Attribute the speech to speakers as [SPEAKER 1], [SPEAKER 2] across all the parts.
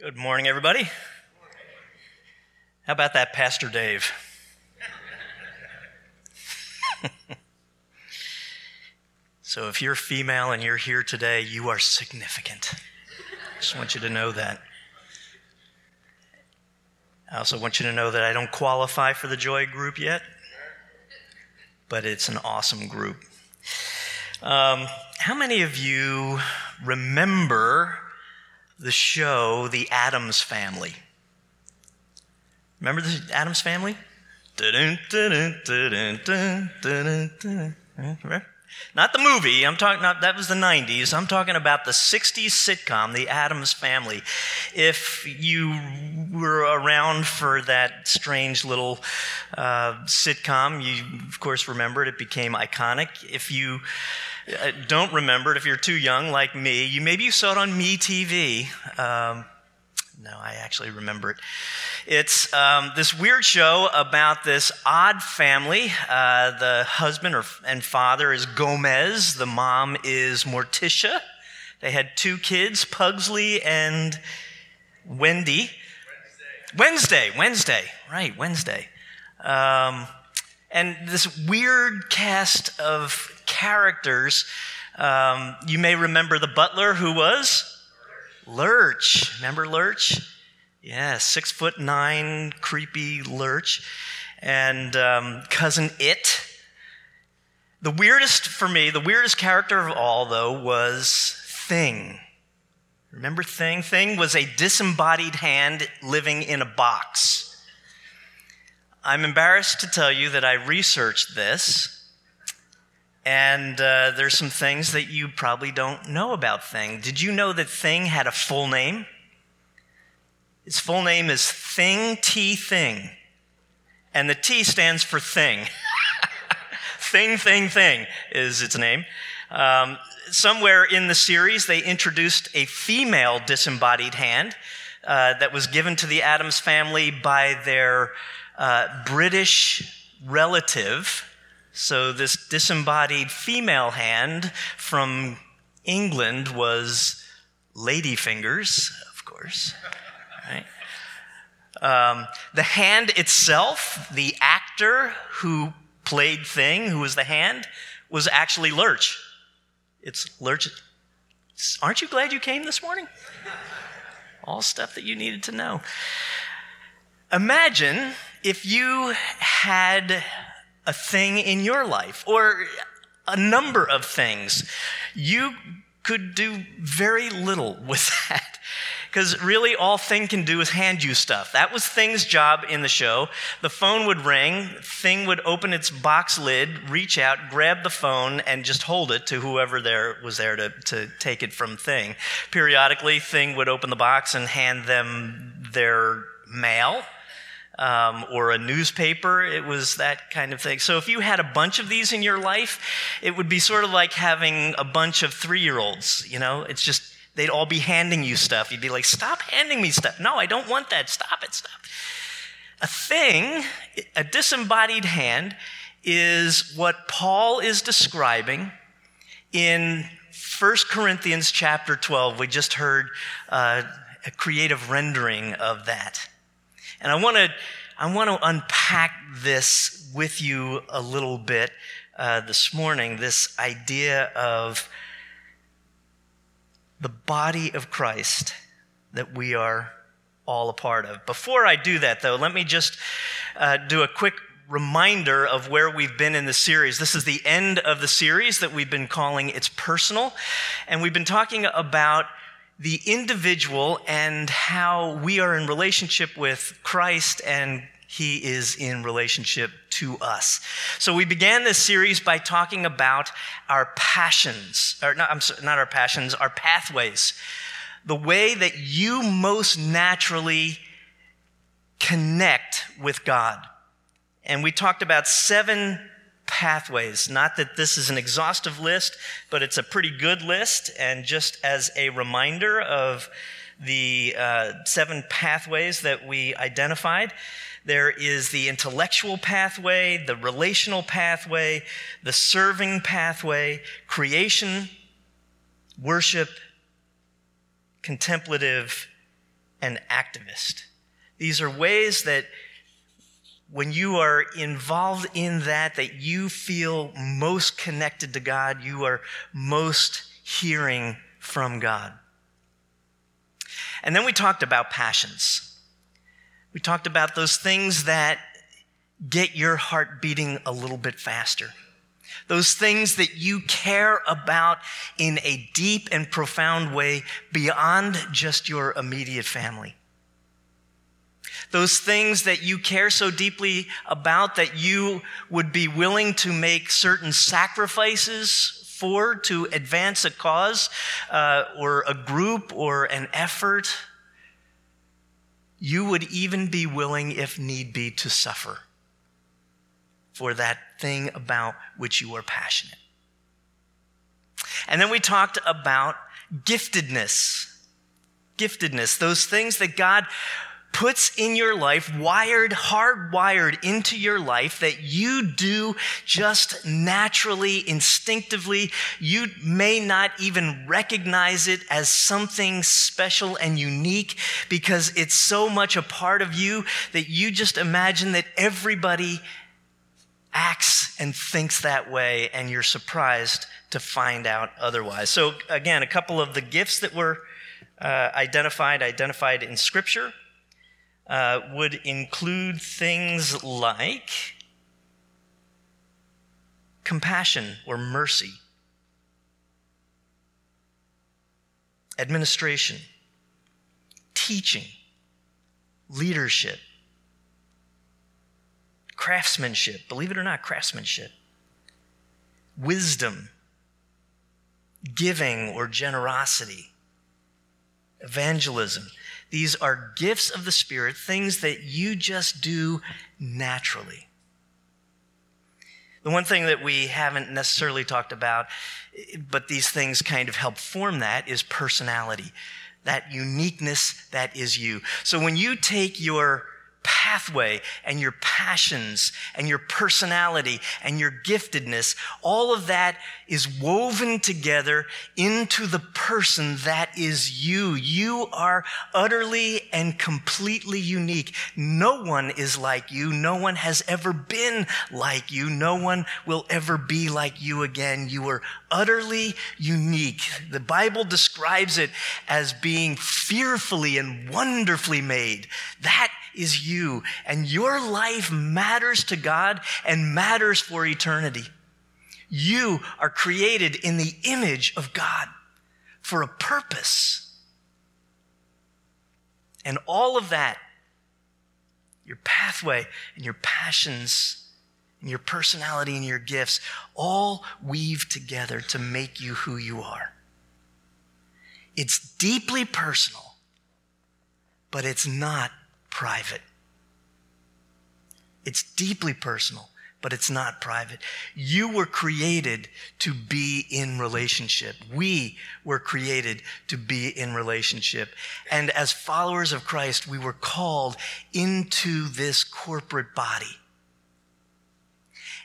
[SPEAKER 1] Good morning, everybody. How about that, Pastor Dave? so, if you're female and you're here today, you are significant. I just want you to know that. I also want you to know that I don't qualify for the Joy group yet, but it's an awesome group. Um, how many of you remember the show The Addams Family? Remember the Addams Family? Not the movie. I'm talking. Not, that was the '90s. I'm talking about the '60s sitcom, The Addams Family. If you were around for that strange little uh, sitcom, you of course remember it. It became iconic. If you don't remember it, if you're too young like me, you maybe you saw it on MeTV. Um, no, I actually remember it. It's um, this weird show about this odd family. Uh, the husband or, and father is Gomez, the mom is Morticia. They had two kids, Pugsley and Wendy. Wednesday, Wednesday, Wednesday. right, Wednesday. Um, and this weird cast of characters. Um, you may remember the butler who was Lurch. Remember Lurch? Yeah, six foot nine, creepy Lurch. And um, cousin It. The weirdest for me, the weirdest character of all, though, was Thing. Remember Thing? Thing was a disembodied hand living in a box. I'm embarrassed to tell you that I researched this and uh, there's some things that you probably don't know about Thing. Did you know that Thing had a full name? Its full name is Thing T Thing. And the T stands for Thing. thing, Thing, Thing is its name. Um, somewhere in the series, they introduced a female disembodied hand uh, that was given to the Addams family by their uh, British relative so, this disembodied female hand from England was Ladyfingers, of course. Right? Um, the hand itself, the actor who played Thing, who was the hand, was actually Lurch. It's Lurch. Aren't you glad you came this morning? All stuff that you needed to know. Imagine if you had a thing in your life or a number of things. You could do very little with that. Because really, all Thing can do is hand you stuff. That was Thing's job in the show. The phone would ring, Thing would open its box lid, reach out, grab the phone, and just hold it to whoever there was there to, to take it from Thing. Periodically, Thing would open the box and hand them their mail um, or a newspaper. It was that kind of thing. So if you had a bunch of these in your life, it would be sort of like having a bunch of three year olds. You know, it's just they'd all be handing you stuff. You'd be like, stop handing me stuff. No, I don't want that. Stop it. Stop. A thing, a disembodied hand, is what Paul is describing in 1 Corinthians chapter 12. We just heard uh, a creative rendering of that. And I want to I want to unpack this with you a little bit uh, this morning. This idea of the body of Christ that we are all a part of. Before I do that, though, let me just uh, do a quick reminder of where we've been in the series. This is the end of the series that we've been calling It's Personal. And we've been talking about the individual and how we are in relationship with Christ and he is in relationship to us. So we began this series by talking about our passions, or not, sorry, not our passions, our pathways. The way that you most naturally connect with God. And we talked about seven pathways. Not that this is an exhaustive list, but it's a pretty good list. And just as a reminder of the uh, seven pathways that we identified, there is the intellectual pathway, the relational pathway, the serving pathway, creation, worship, contemplative, and activist. These are ways that when you are involved in that, that you feel most connected to God, you are most hearing from God. And then we talked about passions. We talked about those things that get your heart beating a little bit faster. Those things that you care about in a deep and profound way beyond just your immediate family those things that you care so deeply about that you would be willing to make certain sacrifices for to advance a cause uh, or a group or an effort. You would even be willing, if need be, to suffer for that thing about which you are passionate. And then we talked about giftedness. Giftedness, those things that God puts in your life, wired, hardwired into your life that you do just naturally, instinctively. You may not even recognize it as something special and unique because it's so much a part of you that you just imagine that everybody acts and thinks that way and you're surprised to find out otherwise. So again, a couple of the gifts that were uh, identified, identified in scripture uh, would include things like compassion or mercy, administration, teaching, leadership, craftsmanship, believe it or not, craftsmanship, wisdom, giving or generosity, evangelism. These are gifts of the Spirit, things that you just do naturally. The one thing that we haven't necessarily talked about, but these things kind of help form that, is personality. That uniqueness that is you. So when you take your pathway and your passions and your personality and your giftedness, all of that is woven together into the person that is you. You are utterly and completely unique. No one is like you. No one has ever been like you. No one will ever be like you again. You are utterly unique. The Bible describes it as being fearfully and wonderfully made. That is you. And your life matters to God and matters for eternity. You are created in the image of God for a purpose. And all of that, your pathway and your passions and your personality and your gifts, all weave together to make you who you are. It's deeply personal, but it's not private. It's deeply personal, but it's not private. You were created to be in relationship. We were created to be in relationship. And as followers of Christ, we were called into this corporate body.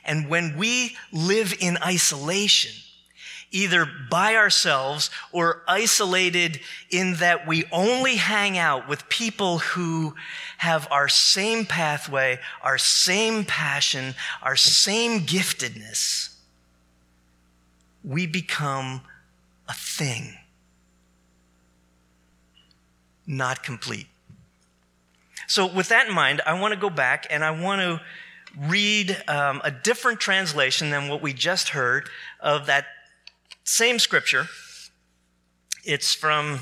[SPEAKER 1] And when we live in isolation, either by ourselves or isolated in that we only hang out with people who have our same pathway, our same passion, our same giftedness, we become a thing, not complete. So, with that in mind, I want to go back and I want to read um, a different translation than what we just heard of that same scripture. It's from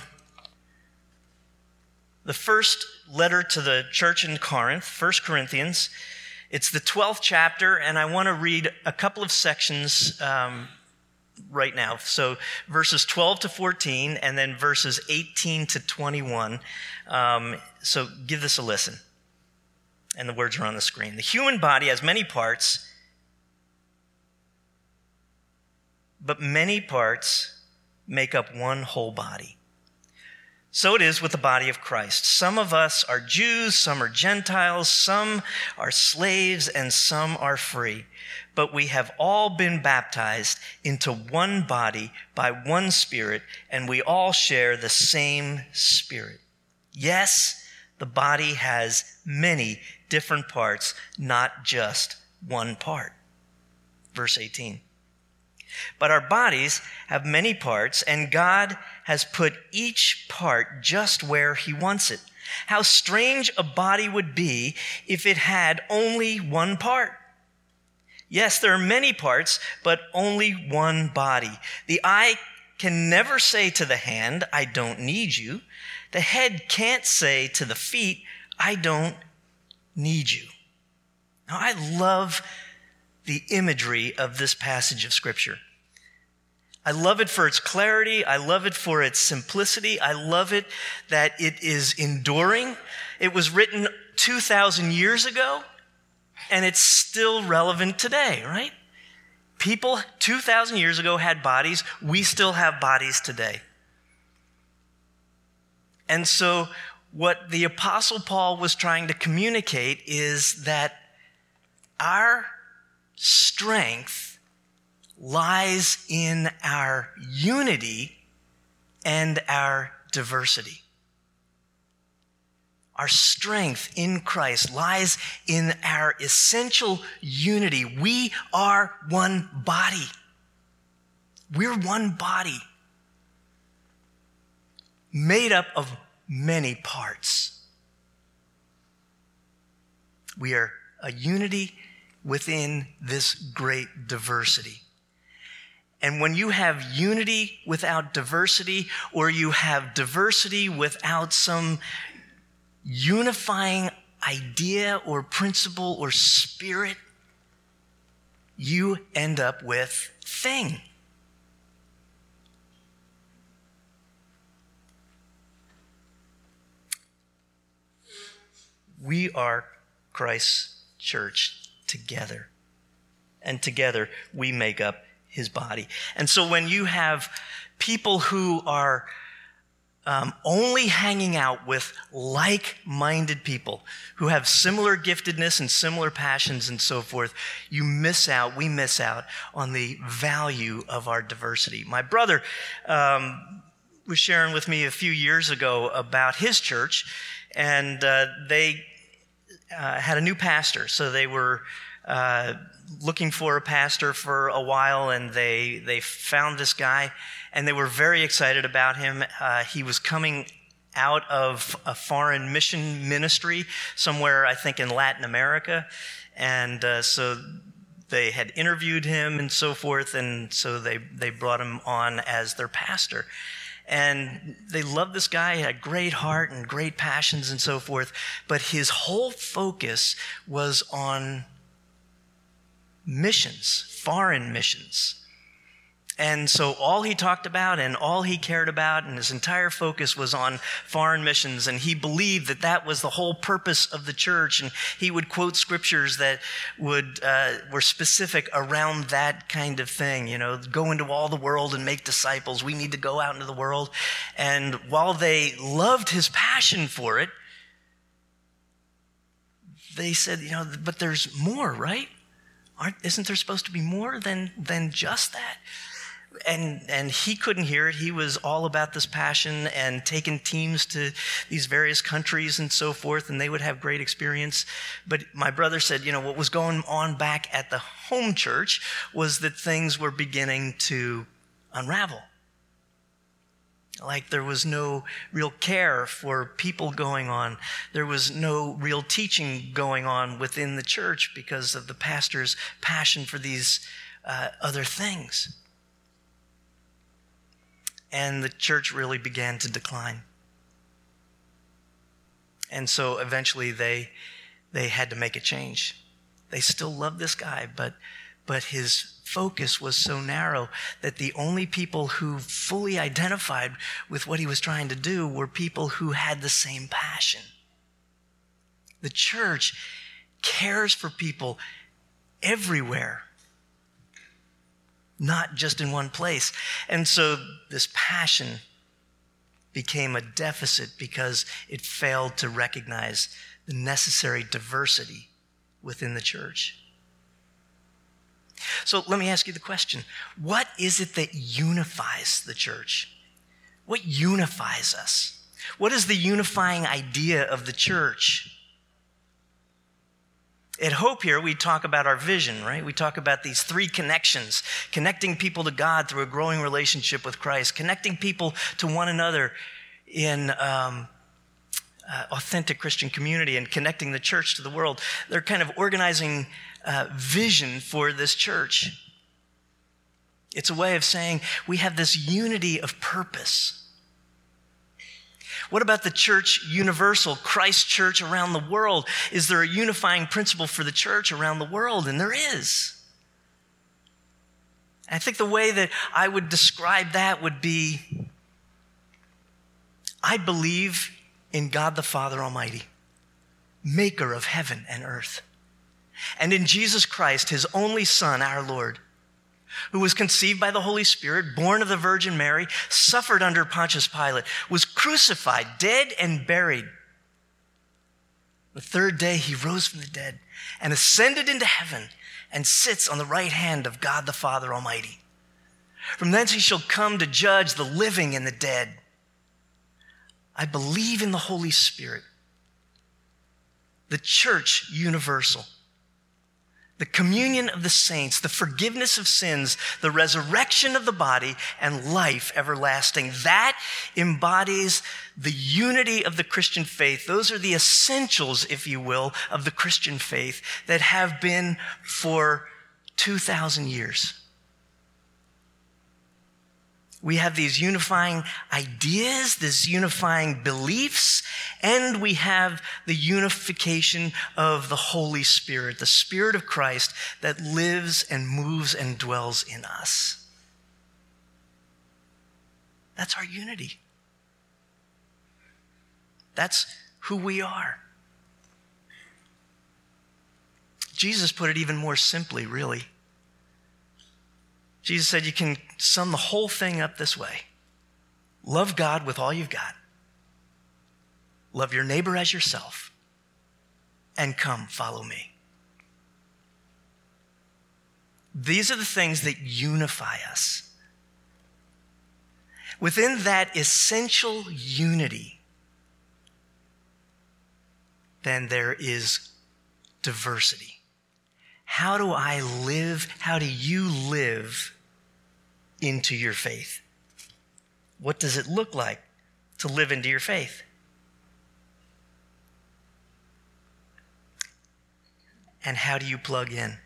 [SPEAKER 1] the first letter to the church in Corinth, 1 Corinthians. It's the 12th chapter, and I want to read a couple of sections um, right now. So, verses 12 to 14, and then verses 18 to 21. Um, so, give this a listen. And the words are on the screen. The human body has many parts but many parts make up one whole body. So it is with the body of Christ. Some of us are Jews, some are Gentiles, some are slaves, and some are free. But we have all been baptized into one body by one Spirit, and we all share the same Spirit. Yes, the body has many different parts, not just one part. Verse 18. But our bodies have many parts, and God has put each part just where He wants it. How strange a body would be if it had only one part. Yes, there are many parts, but only one body. The eye can never say to the hand, I don't need you. The head can't say to the feet, I don't need you. Now, I love the imagery of this passage of Scripture. I love it for its clarity. I love it for its simplicity. I love it that it is enduring. It was written 2,000 years ago, and it's still relevant today, right? People 2,000 years ago had bodies. We still have bodies today. And so, what the Apostle Paul was trying to communicate is that our strength lies in our unity and our diversity. Our strength in Christ lies in our essential unity. We are one body. We're one body made up of many parts. We are a unity within this great diversity. And when you have unity without diversity, or you have diversity without some unifying idea or principle or spirit, you end up with thing. We are Christ's church together. And together we make up his body. And so when you have people who are um, only hanging out with like minded people who have similar giftedness and similar passions and so forth, you miss out, we miss out on the value of our diversity. My brother um, was sharing with me a few years ago about his church, and uh, they uh, had a new pastor. So they were. Uh, looking for a pastor for a while and they, they found this guy and they were very excited about him. Uh, he was coming out of a foreign mission ministry somewhere, I think, in Latin America. And uh, so they had interviewed him and so forth, and so they, they brought him on as their pastor. And they loved this guy, he had great heart and great passions and so forth, but his whole focus was on missions, foreign missions. And so all he talked about and all he cared about and his entire focus was on foreign missions. And he believed that that was the whole purpose of the church. And he would quote scriptures that would, uh, were specific around that kind of thing. You know, go into all the world and make disciples. We need to go out into the world. And while they loved his passion for it, they said, you know, but there's more, right? Aren't, isn't there supposed to be more than, than just that? And and he couldn't hear it. He was all about this passion and taking teams to these various countries and so forth, and they would have great experience. But my brother said, you know, what was going on back at the home church was that things were beginning to unravel. Like there was no real care for people going on. There was no real teaching going on within the church because of the pastor's passion for these uh, other things and the church really began to decline. And so eventually they, they had to make a change. They still loved this guy, but, but his focus was so narrow that the only people who fully identified with what he was trying to do were people who had the same passion. The church cares for people everywhere not just in one place. And so this passion became a deficit because it failed to recognize the necessary diversity within the church. So let me ask you the question what is it that unifies the church? What unifies us? What is the unifying idea of the church? At Hope here, we talk about our vision, right? We talk about these three connections connecting people to God through a growing relationship with Christ, connecting people to one another in um, uh, authentic Christian community, and connecting the church to the world. They're kind of organizing uh, vision for this church. It's a way of saying we have this unity of purpose. What about the church universal, Christ church around the world? Is there a unifying principle for the church around the world? And there is. I think the way that I would describe that would be I believe in God the Father Almighty, maker of heaven and earth, and in Jesus Christ, his only Son, our Lord who was conceived by the Holy Spirit, born of the Virgin Mary, suffered under Pontius Pilate, was crucified, dead, and buried. The third day he rose from the dead and ascended into heaven and sits on the right hand of God the Father Almighty. From thence he shall come to judge the living and the dead. I believe in the Holy Spirit, the church universal the communion of the saints, the forgiveness of sins, the resurrection of the body, and life everlasting. That embodies the unity of the Christian faith. Those are the essentials, if you will, of the Christian faith that have been for 2,000 years. We have these unifying ideas, these unifying beliefs, and we have the unification of the Holy Spirit, the Spirit of Christ that lives and moves and dwells in us. That's our unity. That's who we are. Jesus put it even more simply, really. Jesus said you can sum the whole thing up this way love God with all you've got, love your neighbor as yourself, and come follow me. These are the things that unify us. Within that essential unity, then there is diversity. How do I live? How do you live into your faith? What does it look like to live into your faith? And how do you plug in?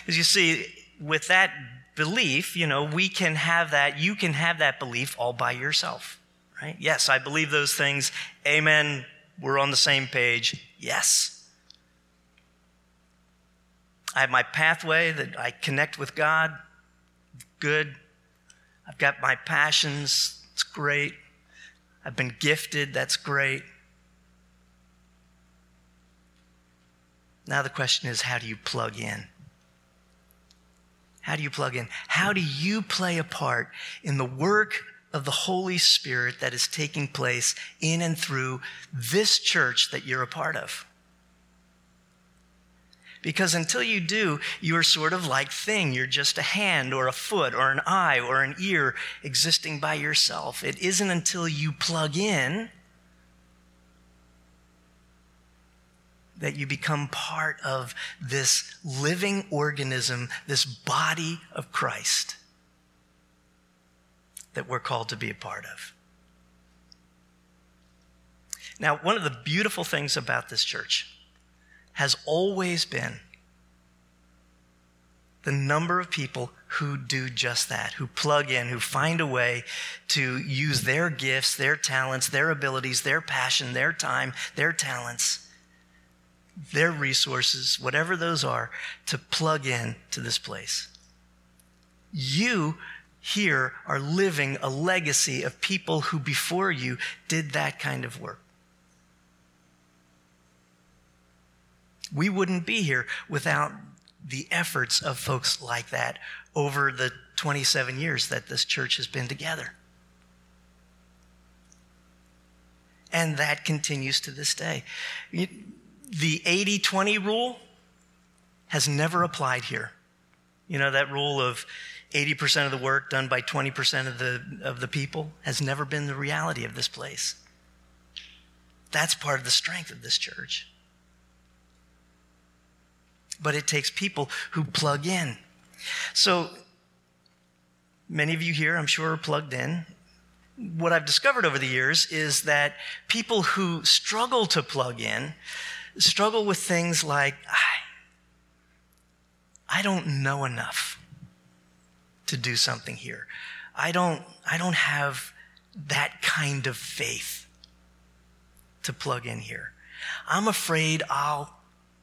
[SPEAKER 1] Because you see, with that belief, you know, we can have that, you can have that belief all by yourself, right? Yes, I believe those things. Amen. We're on the same page. Yes. I have my pathway that I connect with God good. I've got my passions. It's great. I've been gifted. That's great. Now the question is how do you plug in? How do you plug in? How do you play a part in the work of the Holy Spirit that is taking place in and through this church that you're a part of? Because until you do, you're sort of like thing. You're just a hand or a foot or an eye or an ear existing by yourself. It isn't until you plug in that you become part of this living organism, this body of Christ that we're called to be a part of. Now, one of the beautiful things about this church has always been the number of people who do just that, who plug in, who find a way to use their gifts, their talents, their abilities, their passion, their time, their talents, their resources, whatever those are, to plug in to this place. You here are living a legacy of people who before you did that kind of work. We wouldn't be here without the efforts of folks like that over the 27 years that this church has been together. And that continues to this day. The 80 20 rule has never applied here. You know, that rule of 80% of the work done by 20% of the, of the people has never been the reality of this place. That's part of the strength of this church. But it takes people who plug in. So, many of you here, I'm sure, are plugged in. What I've discovered over the years is that people who struggle to plug in struggle with things like, I, don't know enough to do something here. I don't, I don't have that kind of faith to plug in here. I'm afraid I'll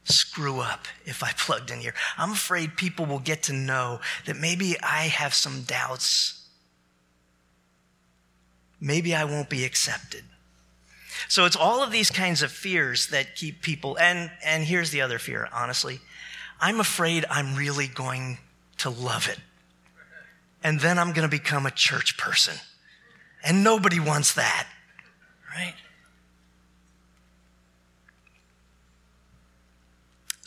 [SPEAKER 1] screw up if I plugged in here. I'm afraid people will get to know that maybe I have some doubts. Maybe I won't be accepted. So it's all of these kinds of fears that keep people, and, and here's the other fear, honestly. I'm afraid I'm really going to love it. And then I'm going to become a church person. And nobody wants that, right?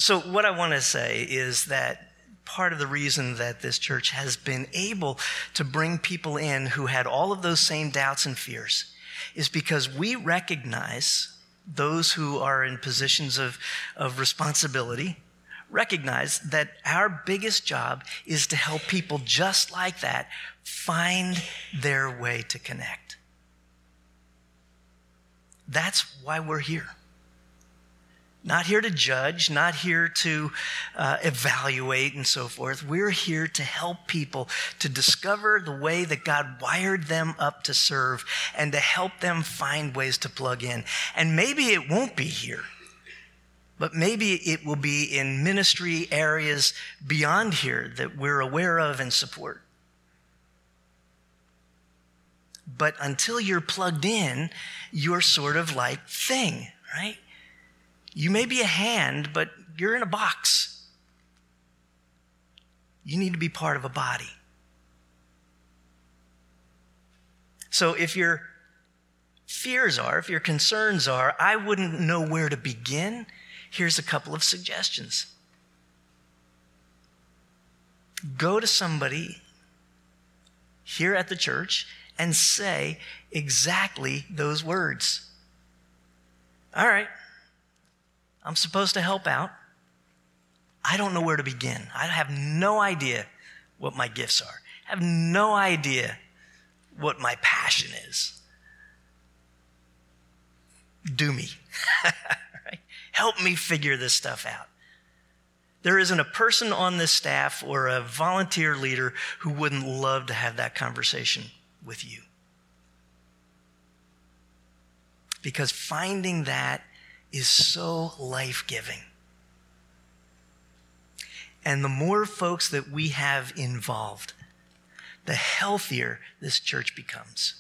[SPEAKER 1] So, what I want to say is that part of the reason that this church has been able to bring people in who had all of those same doubts and fears is because we recognize those who are in positions of, of responsibility recognize that our biggest job is to help people just like that find their way to connect. That's why we're here. Not here to judge, not here to uh, evaluate and so forth. We're here to help people to discover the way that God wired them up to serve and to help them find ways to plug in. And maybe it won't be here, but maybe it will be in ministry areas beyond here that we're aware of and support. But until you're plugged in, you're sort of like thing, right? You may be a hand, but you're in a box. You need to be part of a body. So if your fears are, if your concerns are, I wouldn't know where to begin, here's a couple of suggestions. Go to somebody here at the church and say exactly those words. All right, I'm supposed to help out. I don't know where to begin. I have no idea what my gifts are. I have no idea what my passion is. Do me. right? Help me figure this stuff out. There isn't a person on this staff or a volunteer leader who wouldn't love to have that conversation with you. Because finding that is so life giving. And the more folks that we have involved, the healthier this church becomes.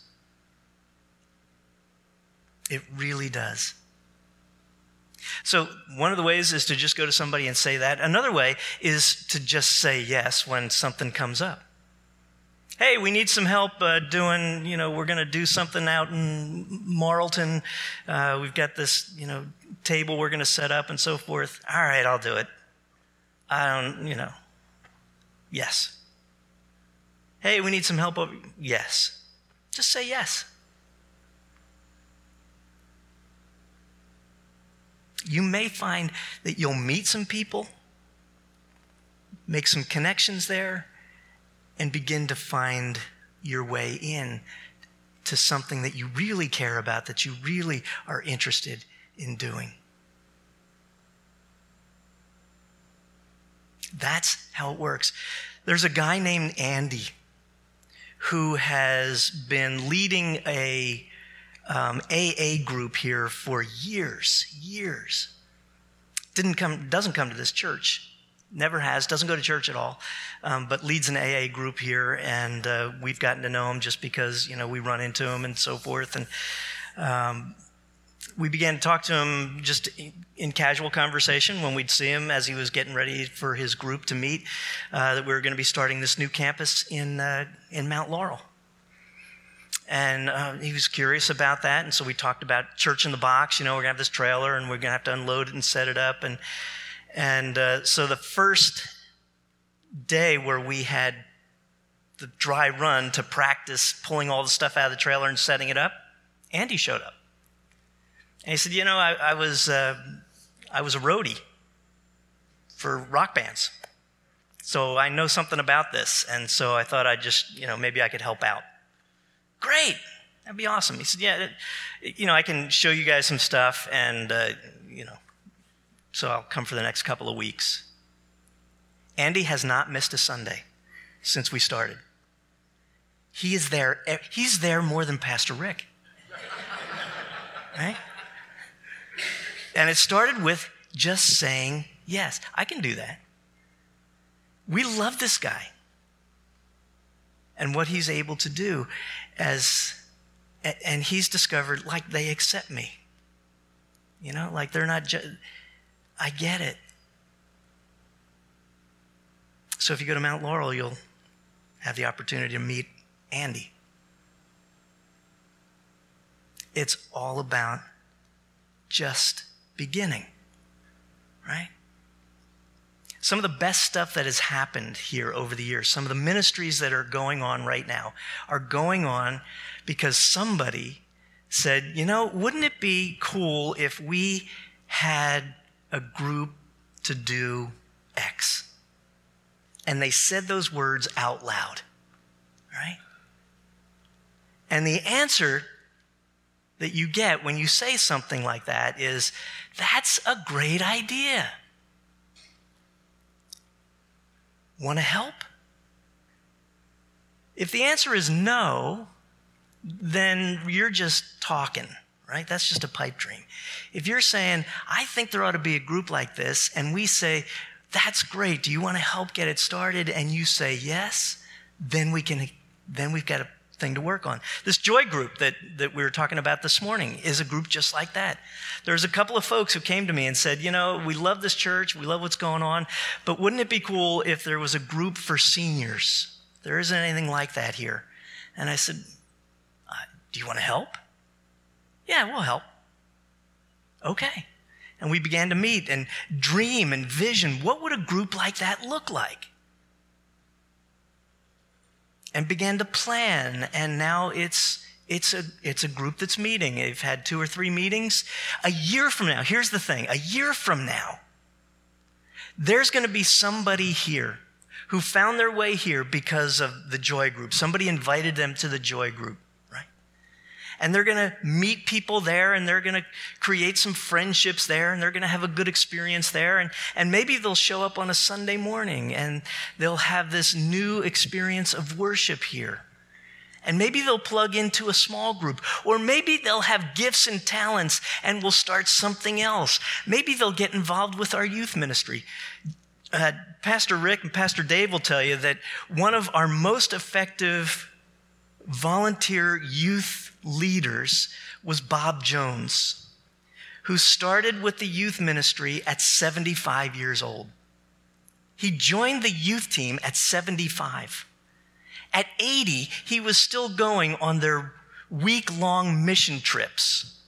[SPEAKER 1] It really does. So, one of the ways is to just go to somebody and say that. Another way is to just say yes when something comes up hey, we need some help uh, doing, you know, we're going to do something out in Marlton. Uh, we've got this, you know, table we're going to set up and so forth. All right, I'll do it. I don't, you know, yes. Hey, we need some help over. Yes. Just say yes. You may find that you'll meet some people, make some connections there, and begin to find your way in to something that you really care about, that you really are interested in doing. That's how it works. There's a guy named Andy who has been leading a um, AA group here for years, years. Didn't come, doesn't come to this church never has, doesn't go to church at all, um, but leads an AA group here, and uh, we've gotten to know him just because you know we run into him and so forth, and um, we began to talk to him just in casual conversation when we'd see him as he was getting ready for his group to meet, uh, that we were going to be starting this new campus in uh, in Mount Laurel. And uh, he was curious about that, and so we talked about church in the box. You know, we're gonna have this trailer, and we're gonna have to unload it and set it up, and and uh, so the first day where we had the dry run to practice pulling all the stuff out of the trailer and setting it up, Andy showed up. And he said, You know, I, I was, uh, I was a roadie for rock bands. So I know something about this. And so I thought I'd just, you know, maybe I could help out. Great. That'd be awesome. He said, Yeah, you know, I can show you guys some stuff. And, uh, you know, so I'll come for the next couple of weeks. Andy has not missed a Sunday since we started. He is there. He's there more than Pastor Rick. Right? And it started with just saying, yes, I can do that. We love this guy and what he's able to do as and he's discovered like they accept me you know like they're not just i get it so if you go to mount laurel you'll have the opportunity to meet andy it's all about just beginning, right? Some of the best stuff that has happened here over the years, some of the ministries that are going on right now, are going on because somebody said, you know, wouldn't it be cool if we had a group to do X? And they said those words out loud, right? And the answer that you get when you say something like that is that's a great idea. Want to help? If the answer is no, then you're just talking, right? That's just a pipe dream. If you're saying, I think there ought to be a group like this, and we say, that's great. Do you want to help get it started? And you say yes, then we can then we've got a thing to work on. This joy group that, that we were talking about this morning is a group just like that. There's a couple of folks who came to me and said, You know, we love this church, we love what's going on, but wouldn't it be cool if there was a group for seniors? There isn't anything like that here. And I said, uh, Do you want to help? Yeah, we'll help. Okay. And we began to meet and dream and vision. What would a group like that look like? and began to plan. And now it's, it's, a, it's a group that's meeting. They've had two or three meetings. A year from now, here's the thing a year from now, there's going to be somebody here who found their way here because of the joy group. Somebody invited them to the joy group and they're going to meet people there and they're going to create some friendships there and they're going to have a good experience there. And, and maybe they'll show up on a Sunday morning and they'll have this new experience of worship here. And maybe they'll plug into a small group, or maybe they'll have gifts and talents and we'll start something else. Maybe they'll get involved with our youth ministry. Uh, Pastor Rick and Pastor Dave will tell you that one of our most effective volunteer youth leaders was Bob Jones, who started with the youth ministry at 75 years old. He joined the youth team at 75. At 80, he was still going on their week long mission trips,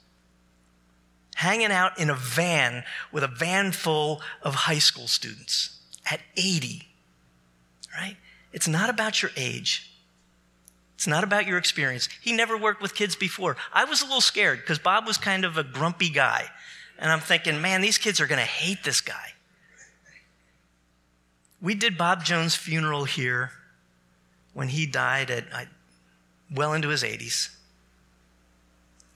[SPEAKER 1] hanging out in a van with a van full of high school students. At 80, right? It's not about your age. It's not about your experience. He never worked with kids before. I was a little scared because Bob was kind of a grumpy guy. And I'm thinking, man, these kids are going to hate this guy. We did Bob Jones' funeral here when he died at well into his 80s.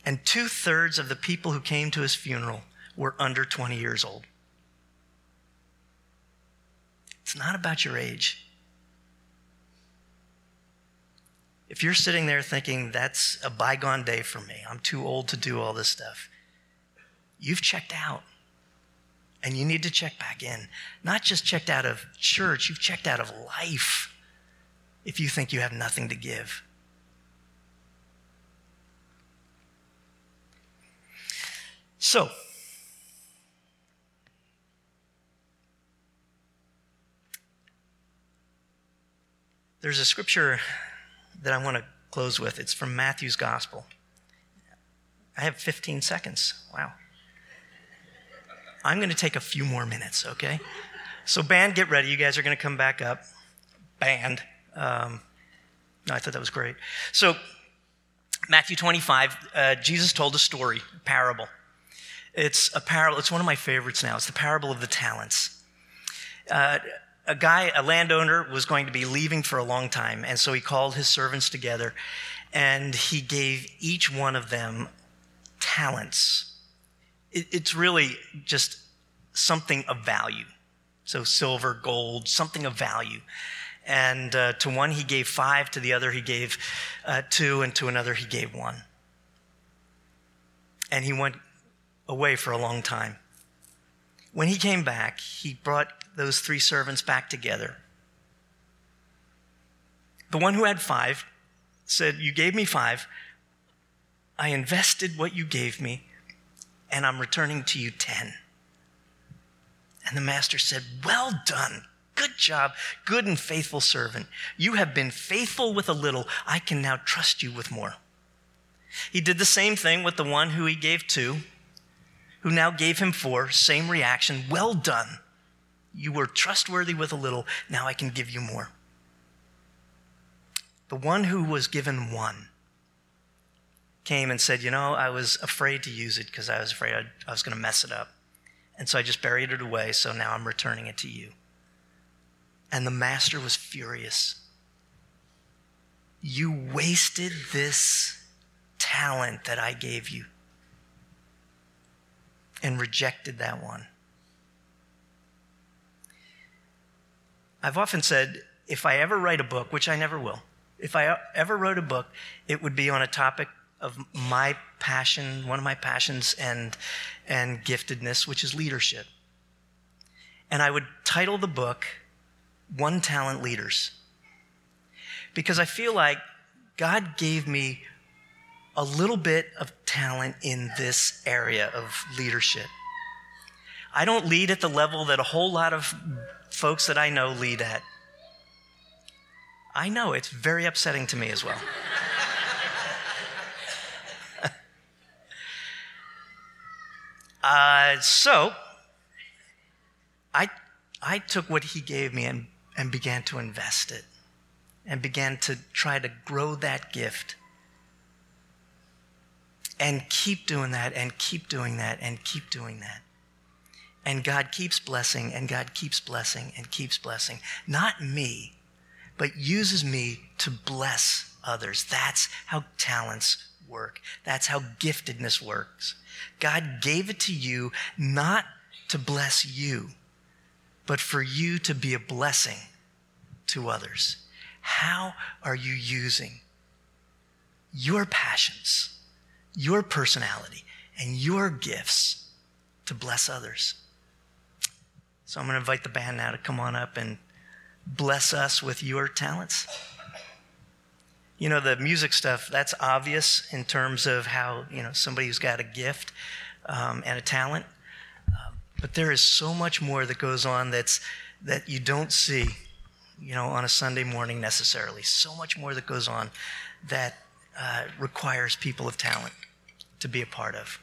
[SPEAKER 1] And two thirds of the people who came to his funeral were under 20 years old. It's not about your age. If you're sitting there thinking, that's a bygone day for me, I'm too old to do all this stuff, you've checked out. And you need to check back in. Not just checked out of church, you've checked out of life if you think you have nothing to give. So, there's a scripture that I want to close with. It's from Matthew's Gospel. I have 15 seconds. Wow. I'm going to take a few more minutes, okay? So, band, get ready. You guys are going to come back up. Band. Um, no, I thought that was great. So, Matthew 25, uh, Jesus told a story, a parable. It's a parable. It's one of my favorites now. It's the parable of the talents. Uh, a guy, a landowner, was going to be leaving for a long time, and so he called his servants together, and he gave each one of them talents. It, it's really just something of value. So silver, gold, something of value. And uh, to one he gave five, to the other he gave uh, two, and to another he gave one. And he went away for a long time. When he came back, he brought those three servants back together. The one who had five said, You gave me five. I invested what you gave me, and I'm returning to you ten. And the master said, Well done. Good job. Good and faithful servant. You have been faithful with a little. I can now trust you with more. He did the same thing with the one who he gave two who now gave him four, same reaction, well done. You were trustworthy with a little, now I can give you more. The one who was given one came and said, You know, I was afraid to use it because I was afraid I'd, I was going to mess it up. And so I just buried it away, so now I'm returning it to you. And the master was furious. You wasted this talent that I gave you and rejected that one. I've often said if I ever write a book, which I never will, if I ever wrote a book, it would be on a topic of my passion, one of my passions and, and giftedness, which is leadership. And I would title the book One Talent Leaders. Because I feel like God gave me a little bit of talent in this area of leadership. I don't lead at the level that a whole lot of folks that I know lead at. I know it's very upsetting to me as well. uh, so, I, I took what he gave me and, and began to invest it and began to try to grow that gift and keep doing that and keep doing that and keep doing that. And God keeps blessing and God keeps blessing and keeps blessing. Not me, but uses me to bless others. That's how talents work. That's how giftedness works. God gave it to you not to bless you, but for you to be a blessing to others. How are you using your passions? Your personality and your gifts to bless others. So I'm going to invite the band now to come on up and bless us with your talents. You know, the music stuff, that's obvious in terms of how, you know, somebody who's got a gift um, and a talent. Uh, but there is so much more that goes on that's, that you don't see, you know, on a Sunday morning necessarily. So much more that goes on that uh, requires people of talent to be a part of.